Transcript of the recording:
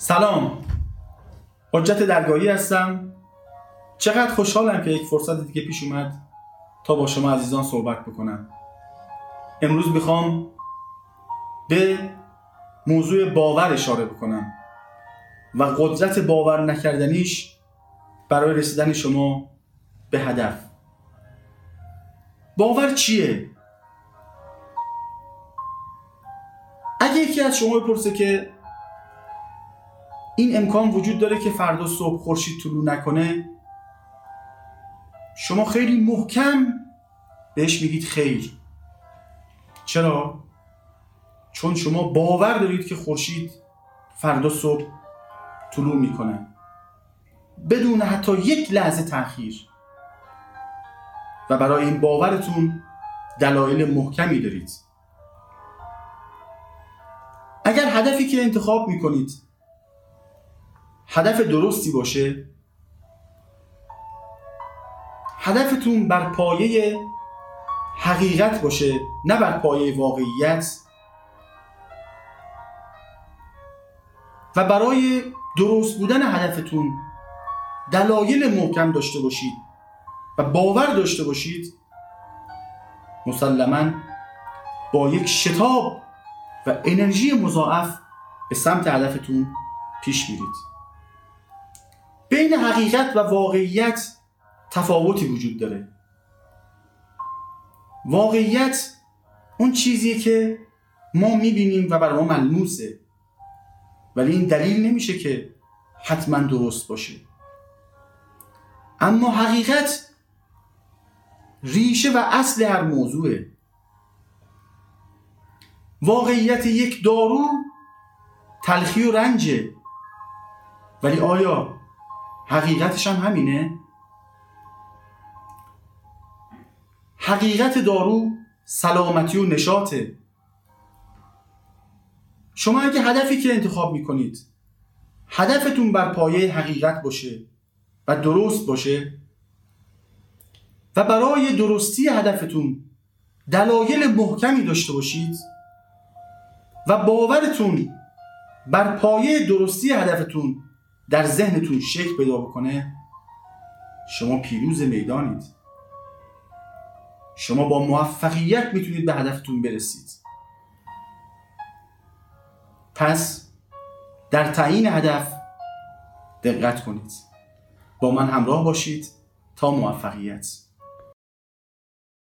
سلام. حجت درگاهی هستم. چقدر خوشحالم که یک فرصت دیگه پیش اومد تا با شما عزیزان صحبت بکنم. امروز می‌خوام به موضوع باور اشاره بکنم و قدرت باور نکردنیش برای رسیدن شما به هدف. باور چیه؟ اگه یکی از شما بپرسه که این امکان وجود داره که فردا صبح خورشید طلوع نکنه؟ شما خیلی محکم بهش میگید خیر. چرا؟ چون شما باور دارید که خورشید فردا صبح طلوع می‌کنه. بدون حتی یک لحظه تاخیر. و برای این باورتون دلایل محکمی دارید. اگر هدفی که انتخاب می‌کنید هدف درستی باشه. هدفتون بر پایه حقیقت باشه نه بر پایه واقعیت. و برای درست بودن هدفتون دلایل محکم داشته باشید و باور داشته باشید مسلما با یک شتاب و انرژی مضاعف به سمت هدفتون پیش میرید. بین حقیقت و واقعیت تفاوتی وجود داره. واقعیت اون چیزیه که ما می‌بینیم و برای ما ملموسه. ولی این دلیل نمیشه که حتما درست باشه. اما حقیقت ریشه و اصل هر موضوعه. واقعیت یک دارو تلخی و رنجه. ولی آیا حقیقتش هم همینه؟ حقیقت دارو سلامتی و نشاطه شما اگه هدفی که انتخاب می‌کنید هدفتون بر پایه حقیقت باشه و درست باشه و برای درستی هدفتون دلایل محکمی داشته باشید و باورتون بر پایه درستی هدفتون در ذهنتون شکل پیدا بکنه شما پیروز می‌دانید. شما با موفقیت می‌تونید به هدفتون برسید. پس در تعیین هدف دقت کنید. با من همراه باشید تا موفقیت.